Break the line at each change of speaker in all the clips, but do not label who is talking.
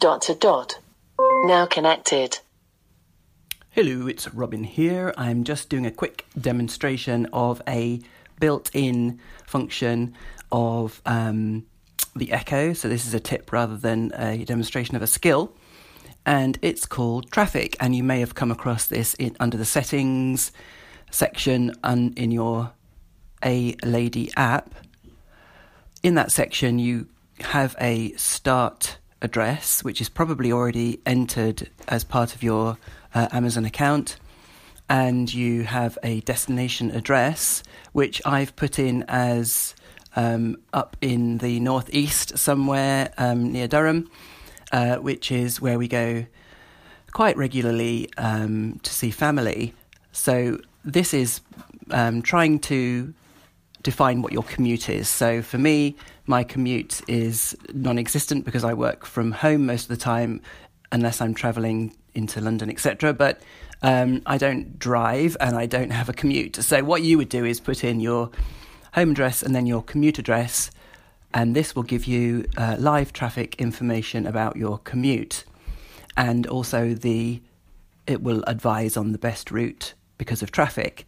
dot to dot. Now connected.
Hello, it's Robin here. I'm just doing a quick demonstration of a built in function of um, the Echo. So, this is a tip rather than a demonstration of a skill. And it's called Traffic. And you may have come across this in, under the settings section in your A Lady app. In that section, you have a start address, which is probably already entered as part of your uh, Amazon account. And you have a destination address, which I've put in as um, up in the northeast somewhere um, near Durham, uh, which is where we go quite regularly um, to see family. So this is um, trying to define what your commute is. So for me, my commute is non existent because I work from home most of the time, unless I'm traveling into London, etc. But um, I don't drive and I don't have a commute. So what you would do is put in your home address and then your commute address, and this will give you uh, live traffic information about your commute, and also the it will advise on the best route because of traffic.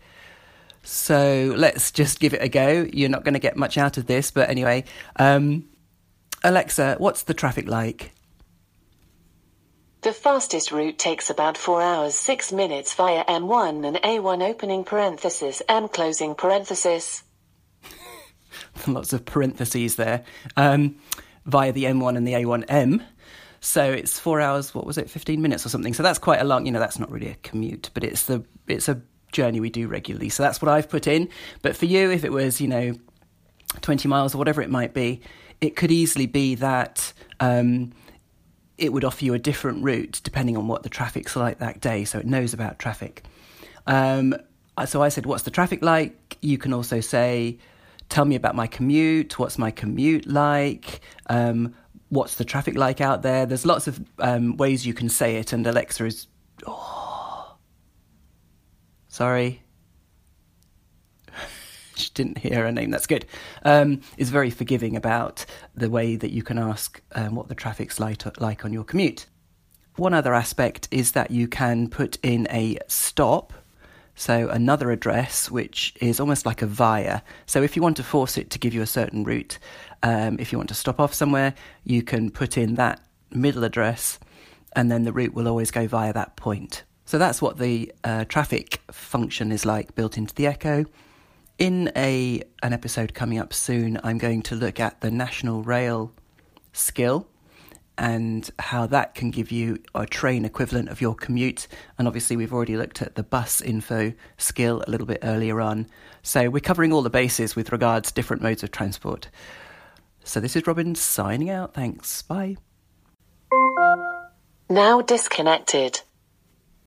So let's just give it a go. You're not going to get much out of this, but anyway, um, Alexa, what's the traffic like?
The fastest route takes about 4 hours 6 minutes via M1 and A1 opening parenthesis M closing parenthesis.
Lots of parentheses there. Um, via the M1 and the A1M. So it's four hours. What was it? Fifteen minutes or something. So that's quite a long. You know, that's not really a commute, but it's the it's a journey we do regularly. So that's what I've put in. But for you, if it was, you know, 20 miles or whatever it might be, it could easily be that um, it would offer you a different route depending on what the traffic's like that day. So it knows about traffic. Um, so I said, What's the traffic like? You can also say, Tell me about my commute. What's my commute like? Um, what's the traffic like out there? There's lots of um, ways you can say it, and Alexa is. Sorry. she didn't hear her name. That's good. Um, is very forgiving about the way that you can ask um, what the traffic's like, like on your commute. One other aspect is that you can put in a stop, so another address, which is almost like a via. So if you want to force it to give you a certain route, um, if you want to stop off somewhere, you can put in that middle address, and then the route will always go via that point. So that's what the uh, traffic function is like built into the Echo. In a an episode coming up soon, I'm going to look at the National Rail skill and how that can give you a train equivalent of your commute. And obviously, we've already looked at the bus info skill a little bit earlier on. So we're covering all the bases with regards to different modes of transport. So this is Robin signing out. Thanks. Bye.
Now disconnected.